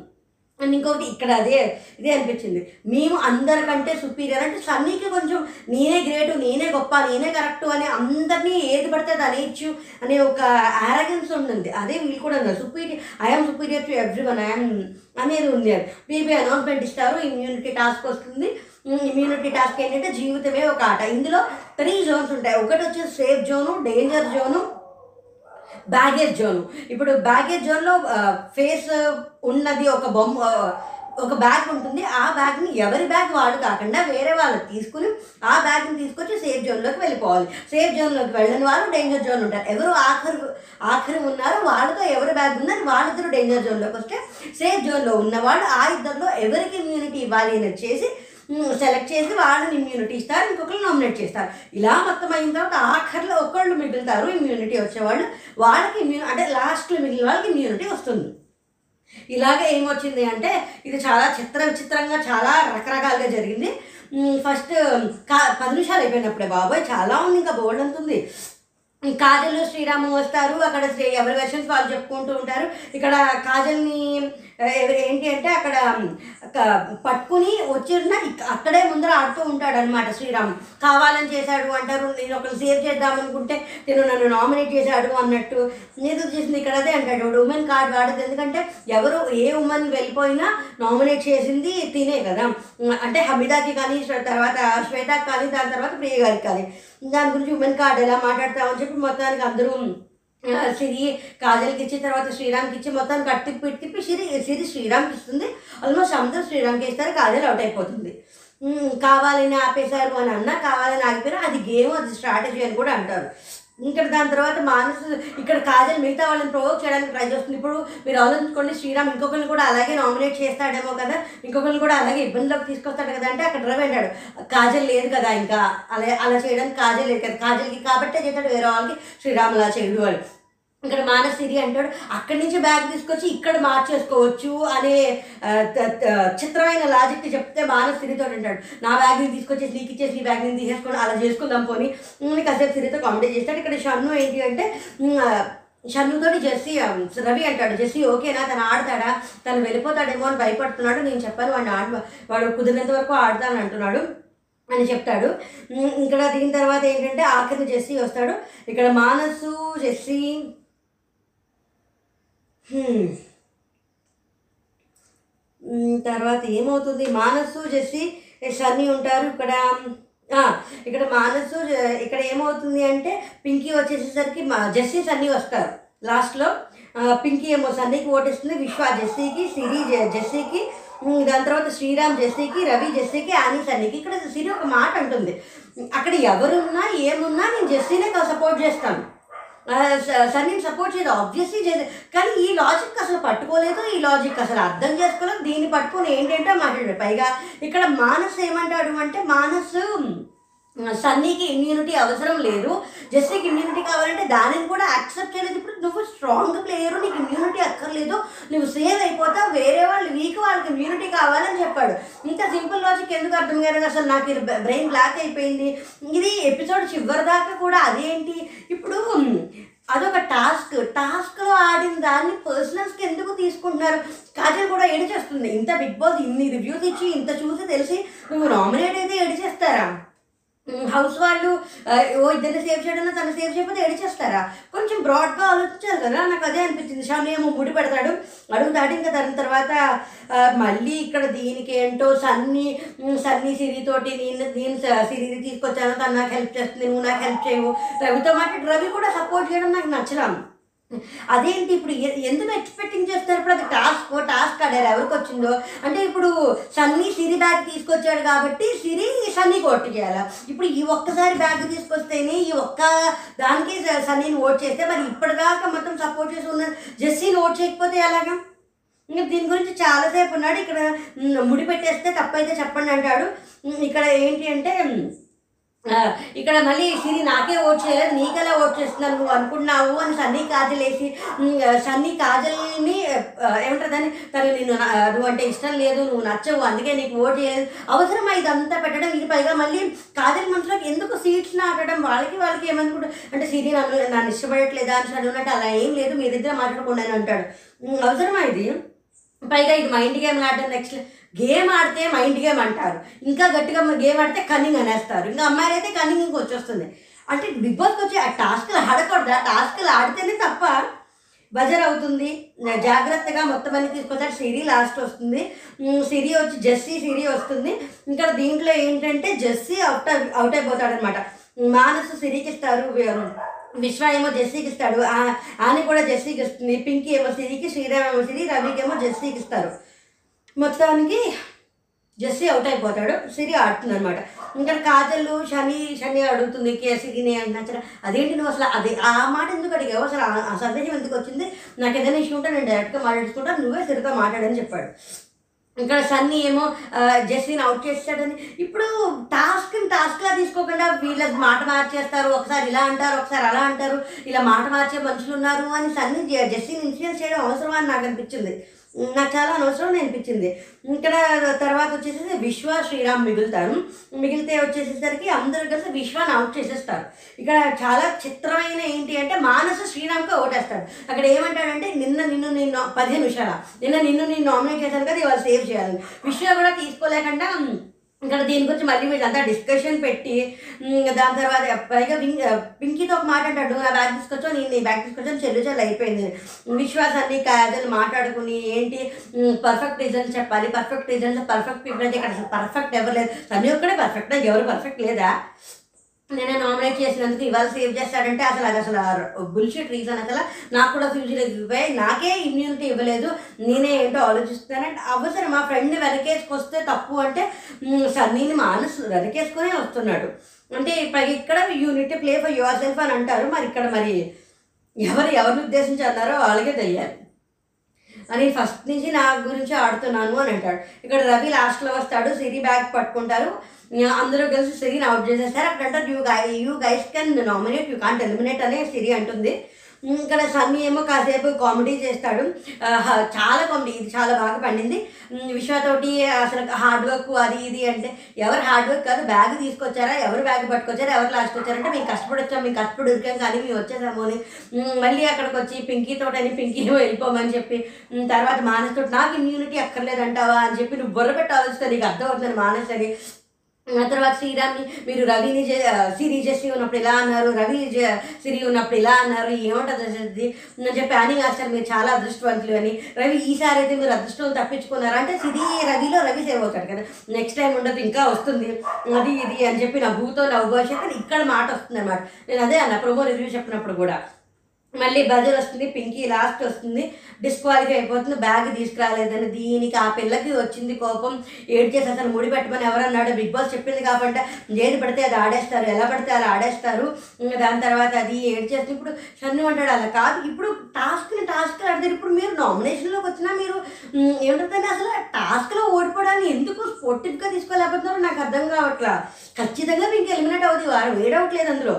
అండ్ ఇంకొకటి ఇక్కడ అదే ఇదే అనిపించింది. మేము అందరికంటే సుపీరియర్ అంటే సన్నీకి కొంచెం నేనే గ్రేటు నేనే గొప్ప నేనే కరెక్ట్ అని అందరినీ ఏది పడితే అది అనేయచ్చు అనే ఒక ఆరగెన్స్ ఉంటుంది అదే వీళ్ళు కూడా ఉన్నారు. Superior I'm superior to everyone I'm అనేది ఉంది బీబీ అనౌన్స్మెంట్ ఇస్తారు. ఇమ్యూనిటీ టాస్క్ వస్తుంది. ఇమ్యూనిటీ టాస్క్ ఏంటంటే జీవితమే ఒక ఆట. ఇందులో త్రీ జోన్స్ ఉంటాయి. ఒకటి వచ్చేసి safe zone danger zone baggage zone ఇప్పుడు బ్యాగేజ్ జోన్లో ఫేస్ ఉన్నది ఒక బొమ్మ ఒక బ్యాగ్ ఉంటుంది. ఆ బ్యాగ్ని ఎవరి బ్యాగ్ వాడు కాకుండా వేరే వాళ్ళు తీసుకుని ఆ బ్యాగ్ని తీసుకొచ్చి సేఫ్ జోన్లోకి వెళ్ళిపోవాలి. సేఫ్ జోన్లోకి వెళ్ళని వాళ్ళు డేంజర్ జోన్ ఉంటారు. ఎవరు ఆఖరు ఆఖరి ఉన్నారో వాళ్ళతో ఎవరి బ్యాగ్ ఉందని వాళ్ళిద్దరు డేంజర్ జోన్లోకి వస్తే సేఫ్ జోన్లో ఉన్నవాడు ఆ ఇద్దరిలో ఎవరికి ఇమ్యూనిటీ ఇవ్వాలి అని చేసి సెలెక్ట్ చేసి వాళ్ళని ఇమ్యూనిటీ ఇస్తారు ఇంకొకరు నామినేట్ చేస్తారు. ఇలా మొత్తం అయిన తర్వాత ఆఖరిలో ఒకళ్ళు మిగులుతారు ఇమ్యూనిటీ వచ్చేవాళ్ళు. వాళ్ళకి ఇమ్యూ అంటే లాస్ట్లో మిగిలిన వాళ్ళకి ఇమ్యూనిటీ వస్తుంది. ఇలాగే ఏమొచ్చింది అంటే ఇది చాలా చిత్ర విచిత్రంగా చాలా రకరకాలుగా జరిగింది. ఫస్ట్ కా పది నిమిషాలు అయిపోయినప్పుడే బాబాయ్ చాలా ఉంది ఇంకా బోర్డు అంతుంది. కాజల్ శ్రీరాము వస్తారు అక్కడ శ్రీ ఎవరి వెర్షన్స్ వాళ్ళు చెప్పుకుంటూ ఉంటారు. ఇక్కడ కాజల్ని ఎవరు ఏంటి అంటే అక్కడ పట్టుకుని వచ్చిన అక్కడే ముందర ఆడుతూ ఉంటాడు అనమాట శ్రీరామ్ కావాలని చేశాడు అంటారు నేను ఒకరు సేవ్ చేద్దాం అనుకుంటే నేను నన్ను నామినేట్ చేశాడు అన్నట్టు నేను చేసింది ఇక్కడ అదే అంటాడు. ఉమెన్ కార్డ్ వాడదు ఎందుకంటే ఎవరు ఏ ఉమెన్ వెళ్ళిపోయినా నామినేట్ చేసింది తినే కదా. అంటే హమీదాకి కానీ తర్వాత శ్వేతకి కానీ దాని తర్వాత ప్రియ గారికి కానీ. దాని గురించి ఉమెన్ కార్డ్ ఎలా మాట్లాడతామని చెప్పి మొత్తానికి అందరూ సిరి కాజల్కి ఇచ్చి తర్వాత శ్రీరామ్కి ఇచ్చి మొత్తం కట్టి తిప్పి సిరి సిరి శ్రీరామ్కి ఇస్తుంది ఆల్మోస్ట్ అందరూ శ్రీరామ్కి ఇస్తారు కాజల్ అవుట్ అయిపోతుంది. కావాలని ఆపేశారు అని అన్నా కావాలని ఆగిపోయారు అది గేమ్ అది స్ట్రాటజీ అని కూడా అంటారు. ఇక్కడ దాని తర్వాత మానసు ఇక్కడ కాజల్ మిగతా వాళ్ళని ప్రొవోక్ చేయడానికి ట్రై చేస్తుంది. ఇప్పుడు మీరు ఆలోచించుకోండి శ్రీరామ్ ఇంకొకరిని కూడా అలాగే నామినేట్ చేస్తాడేమో కదా ఇంకొకరిని కూడా అలాగే ఇబ్బందిలోకి తీసుకొస్తాడు కదా అంటే అక్కడ డ్రైవ్ అన్నాడు కాజల్ లేదు కదా ఇంకా. అలా అలా చేయడానికి కాజల్ లేదు కదా. కాజల్కి కాబట్టే చేస్తాడు వేరే వాళ్ళకి శ్రీరామ్ అలా చేయడు అని. ఇక్కడ మానసిరి అంటాడు అక్కడి నుంచి బ్యాగ్ తీసుకొచ్చి ఇక్కడ మార్చేసుకోవచ్చు అనే చిత్రమైన లాజిక్ చెప్తే మానసిరితో అంటాడు. నా బ్యాగ్ని తీసుకొచ్చేసి నీకు ఇచ్చేసి నీ బ్యాగ్ని తీసేసుకొని అలా చేసుకుందాం పోని. ఉమ్, కాసేపు సిరితో కామెడీ చేస్తాడు. ఇక్కడ షన్ను ఏంటి అంటే ఉమ్, షన్నుతోటి జెస్సీ రవి అంటాడు. జెస్సీ ఓకేనా తను ఆడతాడా? తను వెళ్ళిపోతాడేమో అని భయపడుతున్నాడు. నేను చెప్పాను వాడిని ఆడ వాడు కుదిరినంత వరకు ఆడతాను అంటున్నాడు అని చెప్తాడు. ఇక్కడ దీని తర్వాత ఏంటంటే ఆఖరిని జెస్సీ వస్తాడు. ఇక్కడ మానసు జెస్సీ తర్వాత ఏమవుతుంది? మానసు జెస్సీ సన్నీ ఉంటారు ఇక్కడ. ఇక్కడ మానసు ఇక్కడ ఏమవుతుంది అంటే పింకీ వచ్చేసేసరికి మా జెస్సీ అన్నీ వస్తారు. లాస్ట్లో పింకీ ఏమో సన్నీకి ఓటేస్తుంది విశ్వ జెస్సీకి సిరి జె- జెస్సీకి దాని తర్వాత శ్రీరామ్ జెస్సీకి రవి జెస్సీకి ఆని సన్నీకి ఇక్కడ సిరి ఒక మాట అంటుంది. అక్కడ ఎవరున్నా ఏమున్నా నేను జెస్సీనే సపోర్ట్ చేస్తాను. సన్నీని సపోర్ట్ చేయదు ఆబ్వియస్లీ చేయదు కానీ ఈ లాజిక్ అసలు పట్టుకోలేదు. ఈ లాజిక్ అసలు అర్థం చేసుకోలేదు. దీన్ని పట్టుకొని ఏంటంటే మాట్లాడాడు పైగా ఇక్కడ మానస్ ఏమంటాడు అంటే మానస్ సన్నీకి ఇమ్యూనిటీ అవసరం లేదు. జస్ట్కి ఇమ్యూనిటీ కావాలంటే దానిని కూడా యాక్సెప్ట్ చేయలేదు. ఇప్పుడు నువ్వు స్ట్రాంగ్ ప్లేయరు నీకు ఇమ్యూనిటీ అక్కర్లేదు. నువ్వు సేవ్ అయిపోతావు. వేరే వాళ్ళు వీక్ వాళ్ళకి ఇమ్యూనిటీ కావాలని చెప్పాడు. ఇంత సింపుల్ లాజిక్ ఎందుకు అర్థం కాలేదు? అసలు నాకు ఇది బ్రెయిన్ బ్లాక్ అయిపోయింది. ఇది ఎపిసోడ్ చివరి దాకా కూడా అదేంటి? ఇప్పుడు అదొక టాస్క్ టాస్క్లో ఆడిన దాన్ని పర్సనల్స్కి ఎందుకు తీసుకుంటున్నారు? కాజల్ కూడా ఏడిచేస్తుంది. ఇంత బిగ్ బాస్ ఇన్ని రివ్యూస్ ఇచ్చి ఇంత చూసి తెలిసి నువ్వు నామినేట్ అయితే ఏడిచేస్తారా? హౌస్ వాళ్ళు ఓ ఇద్దరిని సేవ్ చేయడంలో తను సేవ్ చేయకపోతే ఏడిచేస్తారా? కొంచెం బ్రాడ్గా ఆలోచించారు కదా నాకు అదే అనిపించింది. షాను ఏమో ముడి పెడతాడు అడుగుతాడు ఇంకా దాని తర్వాత మళ్ళీ ఇక్కడ దీనికి ఏంటో సన్నీ సన్ని సన్నీ సిరితోటి నేను నేను సిరిని తీసుకొచ్చాను తను నాకు హెల్ప్ చేస్తుంది నువ్వు నాకు హెల్ప్ చేయవు. రవితో మాట్లాడి రవి కూడా సపోర్ట్ చేయడం నాకు నచ్చలేదు అదేంటి ఇప్పుడు ఎందుకు ఎక్స్పెక్టింగ్ చేస్తారు ఇప్పుడు అది టాస్క్ టాస్క్ ఆడారు. ఎవరికి వచ్చిందో? అంటే ఇప్పుడు సన్నీ సిరి బ్యాగ్ తీసుకొచ్చాడు కాబట్టి సిరి సన్నీకి ఓటు చేయాలి. ఇప్పుడు ఈ ఒక్కసారి బ్యాగ్ తీసుకొస్తేనే ఈ ఒక్క దానికి స- సన్నీని ఓట్ చేస్తే మరి ఇప్పటిదాకా మొత్తం సపోర్ట్ చేసి ఉన్న జస్సీని ఓట్ చేయకపోతే ఎలాగా? ఇంకా దీని గురించి చాలాసేపు ఉన్నాడు. ఇక్కడ ముడి పెట్టేస్తే తప్పైతే చెప్పండి అంటాడు. ఇక్కడ ఏంటి అంటే ఇక్కడ మళ్ళీ సిరి నాకే ఓట్ చేయలేదు నీకెలా ఓట్ చేస్తున్నాను నువ్వు అనుకున్నావు అని సన్నీ కాజల్ వేసి సన్నీ కాజల్ని ఆ, ఏమంటారు దాన్ని? తను నేను నువ్వు అంటే ఇష్టం లేదు నువ్వు నచ్చవు అందుకే నీకు ఓట్ చేయలేదు. అవసరమా ఇదంతా పెట్టడం? ఇది పైగా మళ్ళీ కాజల్ మనసులోకి ఎందుకు సీట్స్ నాటడం? వాళ్ళకి వాళ్ళకి ఏమనుకుంటారు అంటే సిరి నన్ను నన్ను ఇష్టపడట్లేదా అని చదివినట్టు అలా ఏం లేదు మీరిద్దరూ మాట్లాడకుండా అని అంటాడు. అవసరమా ఇది? పైగా ఇది మైండ్ గేమ్ ఆడడం నెక్స్ట్ గేమ్ ఆడితే మైండ్ గేమ్ అంటారు. ఇంకా గట్టిగా గేమ్ ఆడితే కన్నింగ్ అనేస్తారు. ఇంకా అమ్మాయిలు అయితే కన్నింగ్ ఇంక వచ్చేస్తుంది. అంటే బిగ్ బాస్కి వచ్చి ఆ టాస్క్లు ఆడకూడదు. ఆ టాస్క్లు ఆడితేనే తప్ప బజర్ అవుతుంది జాగ్రత్తగా మొత్తం అన్ని తీసుకొచ్చారు సిరి లాస్ట్ వస్తుంది. సిరి వచ్చి జెస్సీ సిరి వస్తుంది. ఇంకా దీంట్లో ఏంటంటే జెస్సీ అవుట్ అవుట్ అయిపోతాడు అనమాట మానసు సిరికి ఇస్తారు. విశ్వ ఏమో జెస్సీకి ఇస్తాడు. ఆని కూడా జెస్సీకి ఇస్తుంది. పింకీ ఏమో సిరికి శ్రీరామ్ ఏమో సిరి రవికి ఏమో జెస్సీకి ఇస్తారు. మొత్తానికి జెస్సీ అవుట్ అయిపోతాడు సిరి ఆడుతుంది అనమాట ఇంకా కాజల్లు శని శని అడుగుతుంది కేసీని నచ్చడం అదేంటి నువ్వు అసలు అది ఆ మాట ఎందుకు అడిగావు? అసలు ఆ- సందేశం ఎందుకు వచ్చింది? నాకు ఏదైనా ఇష్యూ ఉంటే నేను డైరెక్ట్గా మాట్లాడుకుంటాను నువ్వే సిరితో మాట్లాడని చెప్పాడు. ఇక్కడ సన్నీ ఏమో జస్సీని జెస్సీని అవుట్ చేస్తాడని ఇప్పుడు టాస్క్ టాస్క్లా తీసుకోకుండా వీళ్ళ మాట మార్చేస్తారు ఒకసారి ఇలా అంటారు ఒకసారి అలా అంటారు ఇలా మాట మార్చే మనుషులు ఉన్నారు అని సన్నీ జస్సీని ఇన్సూరెన్స్ చేయడం అవసరం అని నాకు అనిపించింది. నాకు చాలా అనవసరం అనిపించింది. ఇక్కడ తర్వాత వచ్చేసి విశ్వ శ్రీరామ్ మిగులుతారు. మిగిలితే వచ్చేసేసరికి అందరూ కలిసి విశ్వాన్ని అవుట్ చేసేస్తారు. ఇక్కడ చాలా చిత్రమైన ఏంటి అంటే మానసు శ్రీరామ్కి ఓటేస్తాడు అక్కడ ఏమంటాడంటే నిన్న నిన్ను నేను పదిహేను నిమిషాల. నిన్న నిన్ను నేను నామినేట్ చేశాను కదా ఇవాళ సేవ్ చేయాలని. విశ్వ కూడా తీసుకోలేకుండా ఇక్కడ దీని గురించి మళ్ళీ వీళ్ళంతా డిస్కషన్ పెట్టి దాని తర్వాత పైగా పింకీతో ఒక మాట అంటాడు నా బ్యాగ్ తీసుకొచ్చో నేను నీ బ్యాగ్ తీసుకొచ్చో చెల్లు చెల్లు అయిపోయింది. విశ్వాసాన్ని కాదని మాట్లాడుకుని ఏంటి పర్ఫెక్ట్ రీజన్ చెప్పాలి. పర్ఫెక్ట్ రీజన్స్ పర్ఫెక్ట్ పీపుల్ అంటే ఇక్కడ పర్ఫెక్ట్ ఎవరు లేదు సన్నీ ఒక్కడే పర్ఫెక్ట్ ఎవరు పర్ఫెక్ట్ లేదా? నేనే నామినేట్ చేసినందుకు ఇవాళ సేవ్ చేస్తాడంటే అసలు అది అసలు బుల్షిట్ రీజన్ అసలు. నాకు కూడా ఫ్యూచర్ ఇవ్వే. నాకే ఇమ్యూనిటీ ఇవ్వలేదు. నేనే ఏంటో ఆలోచిస్తున్నానంటే అవసరం మా ఫ్రెండ్ వెనకేసుకొస్తే తప్పు అంటే సన్నీని మానసు వెనకేసుకునే వస్తున్నాడు. అంటే పైగా ఇక్కడ unit play for yourself అని అంటారు. మరి ఇక్కడ మరి ఎవరు ఎవరిని ఉద్దేశించి అన్నారో వాళ్ళకే తెలియాలి. అని ఫస్ట్ నుంచి నా గురించి ఆడుతున్నాను అని అంటాడు. ఇక్కడ రవి లాస్ట్లో వస్తాడు సిరి బ్యాగ్ పట్టుకుంటారు. అందరూ కలిసి సిరిని అవుట్ చేసేస్తారు. అక్కడ అంటారు you guy you guys can nominate you can't eliminate అనే సిరి అంటుంది. ఇక్కడ సన్నీ ఏమో కాసేపు కామెడీ చేస్తాడు. చాలా కామెడీ ఇది చాలా బాగా పండింది. విశ్వతోటి అసలు హార్డ్ వర్క్ అది ఇది అంటే ఎవరు హార్డ్ వర్క్ కాదు బ్యాగ్ తీసుకొచ్చారా ఎవరు బ్యాగ్ పట్టుకొచ్చారా ఎవరు లాస్ట్ వచ్చారంటే మేము కష్టపడి వచ్చాం మేము కష్టపడి ఉరికాం కానీ మేము వచ్చేసాము అని. మళ్ళీ అక్కడికి వచ్చి పింకీ తోటని పింకీ వెళ్ళిపోమని చెప్పి తర్వాత మానస్ తోటి నాకు ఇమ్యూనిటీ అక్కర్లేదంటావా? అని చెప్పి నువ్వు బుర్ర పెట్టాల్సి నీకు అర్థమవుతుంది మానస్ అని. ఆ తర్వాత శ్రీరామ్ని మీరు రవిని జే ఆ, సిరి జెస్సి ఉన్నప్పుడు ఇలా అన్నారు? రవి జ- సిరి ఉన్నప్పుడు ఇలా అన్నారు? ఏమంటుంది అసలు అని చెప్పి అని మాస్టర్ మీరు చాలా అదృష్టవంతులు అని. రవి ఈసారి అయితే మీరు అదృష్టం తప్పించుకున్నారు? అంటే సిరి రవిలో రవి సేవ్ అవుతాడు కదా. నెక్స్ట్ టైం ఉండదు ఇంకా వస్తుంది. అది ఇది అని చెప్పి నా భూతో నా భవిష్యత్తు అని ఇక్కడ మాట వస్తుంది అనమాట నేను అదే అన్న ప్రోమో రివ్యూ చెప్పినప్పుడు కూడా. మళ్ళీ బజర్ వస్తుంది పింకీ లాస్ట్ వస్తుంది. డిస్క్వాలిఫై అయిపోతుంది బ్యాగ్ తీసుకురాలేదని దీనికి ఆ పిల్లకి వచ్చింది కోపం. ఏడ్ చేసి అసలు ముడి పెట్టమని ఎవరన్నాడు? బిగ్ బాస్ చెప్పింది కాబట్టి ఏది పడితే అది ఆడేస్తారు ఎలా పడితే అలా ఆడేస్తారు. దాని తర్వాత అది ఏడు చేస్తే ఇప్పుడు షన్ను అంటాడు అలా కాదు ఇప్పుడు టాస్క్ని టాస్క్ ఆడతారు. ఇప్పుడు మీరు నామినేషన్లోకి వచ్చినా మీరు ఏమిటంటే అసలు టాస్క్లో ఓడిపోవడాన్ని ఎందుకు స్పోర్టివ్గా తీసుకోలేకపోతున్నారో నాకు అర్థం కావట్లా. ఖచ్చితంగా మీకు ఎలిమినేట్ అవుతుంది వారు వేడవట్లేదు అందులో.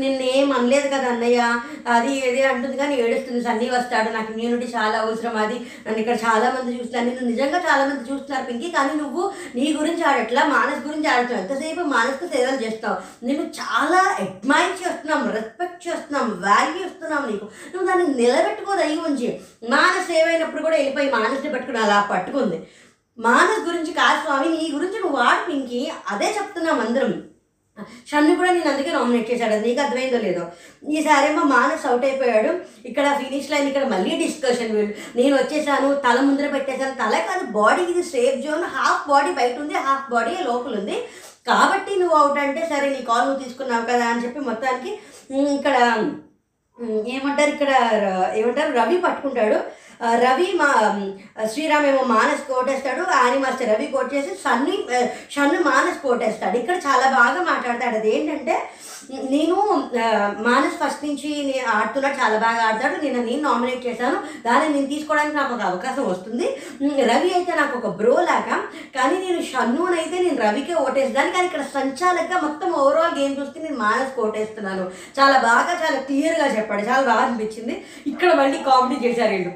నిన్నేం అనలేదు కదా అన్నయ్య. అది ఏది అంటుంది కానీ ఏడుస్తుంది. సన్నీ వస్తాడు. నాకు ఇమ్యూనిటీ చాలా అవసరం అది. నన్ను ఇక్కడ చాలా మంది చూస్తున్నారు. నిన్ను నిజంగా చాలా మంది చూస్తున్నారు పింకి. కానీ నువ్వు నీ గురించి ఆడట్లా మానస్ గురించి ఆడుతావు ఎంతసేపు మానస్కు సేవలు చేస్తావు? నిన్ను చాలా అడ్మైర్ చేస్తున్నాం రెస్పెక్ట్ చేస్తున్నాం వాల్యూ ఇస్తున్నాం నీకు. నువ్వు దాన్ని నిలబెట్టుకోదు అయ్యి ఉంచి. మానస్ ఏమైనప్పుడు కూడా వెళ్ళిపోయి మానస్ని పట్టుకుని అలా పట్టుకుంది. మానస్ గురించి కాదు స్వామి నీ గురించి నువ్వు వాడు పింకి. అదే చెప్తున్నాం అందరం. షన్ను కూడా నేను అందుకే నామినేట్ చేశాడు. నీకు అర్థమైందో లేదో. ఈసారేమో మానస్ అవుట్ అయిపోయాడు. ఇక్కడ ఫినిష్ లైన్ ఇక్కడ మళ్ళీ డిస్కషన్ వీళ్ళు. నేను వచ్చేసాను తల ముందర పెట్టేశాను. తల కాదు బాడీ ఇది సేఫ్ జోన్ హాఫ్ బాడీ బయట ఉంది హాఫ్ బాడీ లోపల ఉంది. కాబట్టి నువ్వు అవుట్ అంటే సరే నీ కాల్ నువ్వు తీసుకున్నావు కదా అని చెప్పి మొత్తానికి ఇక్కడ ఏమంటారు ఇక్కడ ఏమంటారు? రవి పట్టుకుంటాడు. రవి మా శ్రీరామేమో శ్రీరామ్ ఏమో మానస్ కోటేస్తాడు ఆని మాస్టర్ రవి కోట్ చేసి సన్ని షన్ను మానస్ కోటేస్తాడు. ఇక్కడ చాలా బాగా మాట్లాడతాడు. అది ఏంటంటే నేను మానస్ ఫస్ట్ నుంచి నేను ఆడుతున్నాడు చాలా బాగా ఆడతాడు. నేను నేను నామినేట్ చేశాను. దాన్ని నేను తీసుకోవడానికి నాకు ఒక అవకాశం వస్తుంది. రవి అయితే నాకు ఒక బ్రో లాగా కానీ నేను షన్నుని అయితే నేను రవికే ఓటేస్తాను. కానీ ఇక్కడ సంచాలకంగా మొత్తం ఓవరాల్ గేమ్ చూస్తే నేను మానస్ ఓటేస్తున్నాను చాలా బాగా చాలా క్లియర్గా చెప్పాడు. చాలా బాగా అనిపించింది. ఇక్కడ మళ్ళీ కామెడీ చేశారు వీళ్ళు.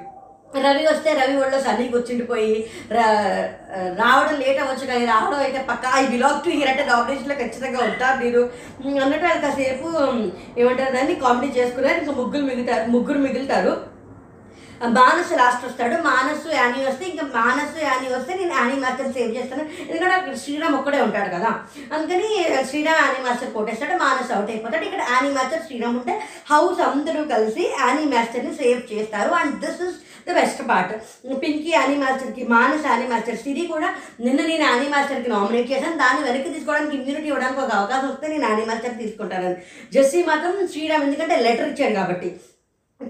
రవి వస్తే రవి ఒళ్ళో సన్నీ కూర్చుండిపోయి రా- రావడం లేట్ అవ్వచ్చు కానీ రావడం అయితే పక్కా. ఐ బిలాంగ్ టు హియర్ అంటే నామినేషన్లో ఖచ్చితంగా ఉంటారు మీరు. అన్నట్టు వాళ్ళు కాసేపు ఏమంటారు దాన్ని కామెడీ చేసుకున్నారు. ఇంకా ముగ్గురు మిగులుతారు ముగ్గురు మిగులుతారు. మానస్ లాస్ట్ వస్తాడు. మానసు యానీ వస్తే ఇంకా మానసు యానీ వస్తే నేను యానీ మాస్టర్ సేవ్ చేస్తాను. ఎందుకంటే అక్కడ శ్రీరామ్ ఒక్కడే ఉంటాడు కదా. అందుకని శ్రీరామ్ యానీ మాస్టర్ కొట్టేస్తాడు. మానస్ అవుట్ అయిపోతాడు. ఇక్కడ యానీ మాస్టర్ శ్రీరామ్ ఉంటే హౌస్ అందరూ కలిసి యానీ మాస్టర్ని సేవ్ చేస్తారు. And this is the best part. Pinky Anee మాస్టర్కి మానస్ ఆని మాస్టర్ సిరి కూడా నిన్న నేను ఆని మాస్టర్కి నామినేట్ చేశాను. దాన్ని వెనక్కి తీసుకోవడానికి ఇమ్యూనిటీ ఇవ్వడానికి ఒక అవకాశం వస్తే నేను ఆని మాస్టర్ తీసుకుంటానని. జెస్సీ మాత్రం శ్రీరామ్ ఎందుకంటే లెటర్ ఇచ్చాడు కాబట్టి.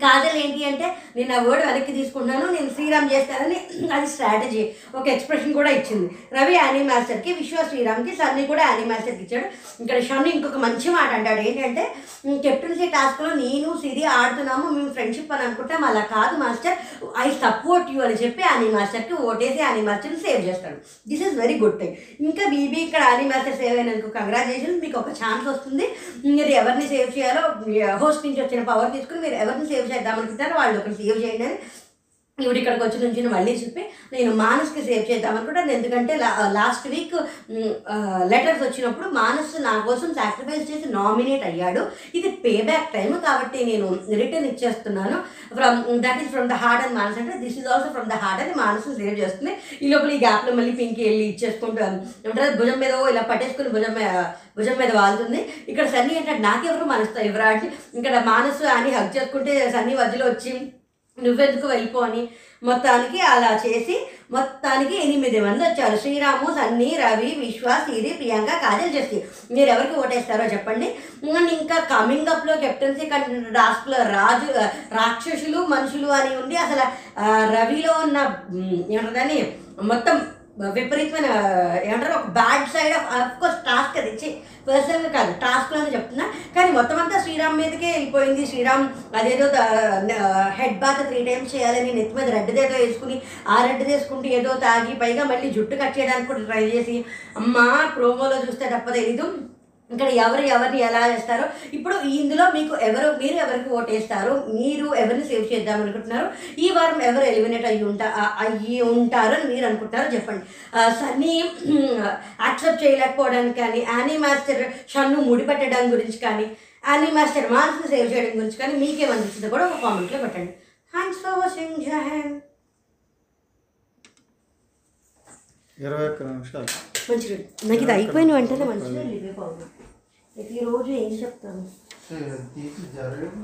కాజల్ ఏంటి అంటే నేను ఆ వర్డ్ వెనక్కి తీసుకుంటున్నాను నేను శ్రీరామ్ చేస్తానని అది స్ట్రాటజీ ఒక ఎక్స్ప్రెషన్ కూడా ఇచ్చింది. రవి యానీ మాస్టర్కి విశ్వ శ్రీరామ్కి సన్నీ కూడా యానీ మాస్టర్కి ఇచ్చాడు. ఇక్కడ షన్ను ఇంకొక మంచి మాట అంటాడు. ఏంటంటే కెప్టెన్సీ టాస్క్లో నేను సిరి ఆడుతున్నాము మేము ఫ్రెండ్షిప్ అని అనుకుంటాం అలా కాదు మాస్టర్ ఐ సపోర్ట్ యూ అని చెప్పి యానీ మాస్టర్కి ఓటేసి యానీ మాస్టర్ని సేవ్ చేస్తాడు. This is very good thing ఇంకా బీబీ ఇక్కడ యానీ మాస్టర్ సేవ్ అయినందుకు కంగ్రాచులేషన్స్ మీకు ఒక ఛాన్స్ వస్తుంది. మీరు ఎవరిని సేవ్ చేయాలో హోస్ట్ నుంచి వచ్చిన పవర్ తీసుకుని మీరు ఎవరిని సేవ్ సేవ్ చేద్దామనుకుంటారు వాళ్ళు ఒకరు సేవ్ చేయండి అని ఇవిడ ఇక్కడికి వచ్చి నుంచి మళ్ళీ చెప్పి నేను మానస్కి సేవ్ చేద్దాం అనుకుంటాను ఎందుకంటే లాస్ట్ వీక్ లెటర్స్ వచ్చినప్పుడు మానస్ నా కోసం సాక్రిఫైస్ చేసి నామినేట్ అయ్యాడు. ఇది పే బ్యాక్ టైం కాబట్టి నేను రిటర్న్ ఇచ్చేస్తున్నాను. From that is from the heart and Maanas అంటే this is also from the heart అని మానస్ సేవ్ చేస్తుంది. ఈ లోపల ఈ గ్యాప్లో మళ్ళీ పింకి వెళ్ళి ఇచ్చేసుకుంటాను ఏమంటారు భుజం మీద ఇలా పట్టేసుకుని భుజం మీద భుజం మీద వాళ్తుంది. ఇక్కడ సన్నీ అంటే నాకెవరు మనసుతో ఎవరా అంటే ఇక్కడ మానసు అని హక్ చేసుకుంటే సన్నీ మధ్యలో వచ్చి నువ్వెందుకు వెళ్ళిపో అని మొత్తానికి అలా చేసి మొత్తానికి ఎనిమిది మంది వచ్చారు. శ్రీరాము సన్నీ రవి విశ్వ సిరి ప్రియాంక కాజల్ జస్సి మీరు ఎవరికి ఓటేస్తారో చెప్పండి. ఇంకా కమింగ్ అప్లో కెప్టెన్సీ టాస్క్లో రాజు రాక్షసులు మనుషులు అని ఉండి అసలు రవిలో ఉన్న ఏమంటుందని మొత్తం విపరీతమైన ఏమంటారు ఒక bad side of of course task అది. ఇచ్చి పర్సనల్ కాదు టాస్క్లోనే చెప్తున్నా. కానీ మొత్తం అంతా శ్రీరామ్ మీదకే వెళ్ళిపోయింది. శ్రీరామ్ అదేదో హెడ్ బాత్ త్రీ టైమ్స్ చేయాలని నెత్తి మీద రెడ్ ఏదో వేసుకుని ఆ రెడ్ వేసుకుంటే ఏదో తాగి పైగా మళ్ళీ జుట్టు కట్ చేయడానికి కూడా ట్రై చేసి అమ్మా ప్రోమోలో చూస్తే తప్ప తెలీదు. ఇక్కడ ఎవరు ఎవరిని ఎలా చేస్తారో ఇప్పుడు ఇందులో మీకు ఎవరు మీరు ఎవరికి ఓటేస్తారు మీరు ఎవరిని సేవ్ చేద్దాం అనుకుంటున్నారు ఈ వారం ఎవరు ఎలిమినేట్ అయ్యి ఉంటా అయ్యి ఉంటారు అని మీరు అనుకుంటారో చెప్పండి. సన్నీ యాక్సెప్ట్ చేయలేకపోవడానికి కానీ యానీ మాస్టర్ షన్ను ముడిపెట్టడం గురించి కానీ యానీ మాస్టర్ మాన్స్ని సేవ్ చేయడం గురించి కానీ మీకేమనిపిస్తుందో కూడా ఒక కామెంట్లో పెట్టండి. థ్యాంక్స్ ఫర్ వాచింగ్ జహన్ ఇరవై ఒక్క నిమిషాలు. మంచిగా నాకు ఇది అయిపోయిన వెంటనే మంచిగా ప్రతిరోజు ఏం చెప్తాను తీసి జరగదు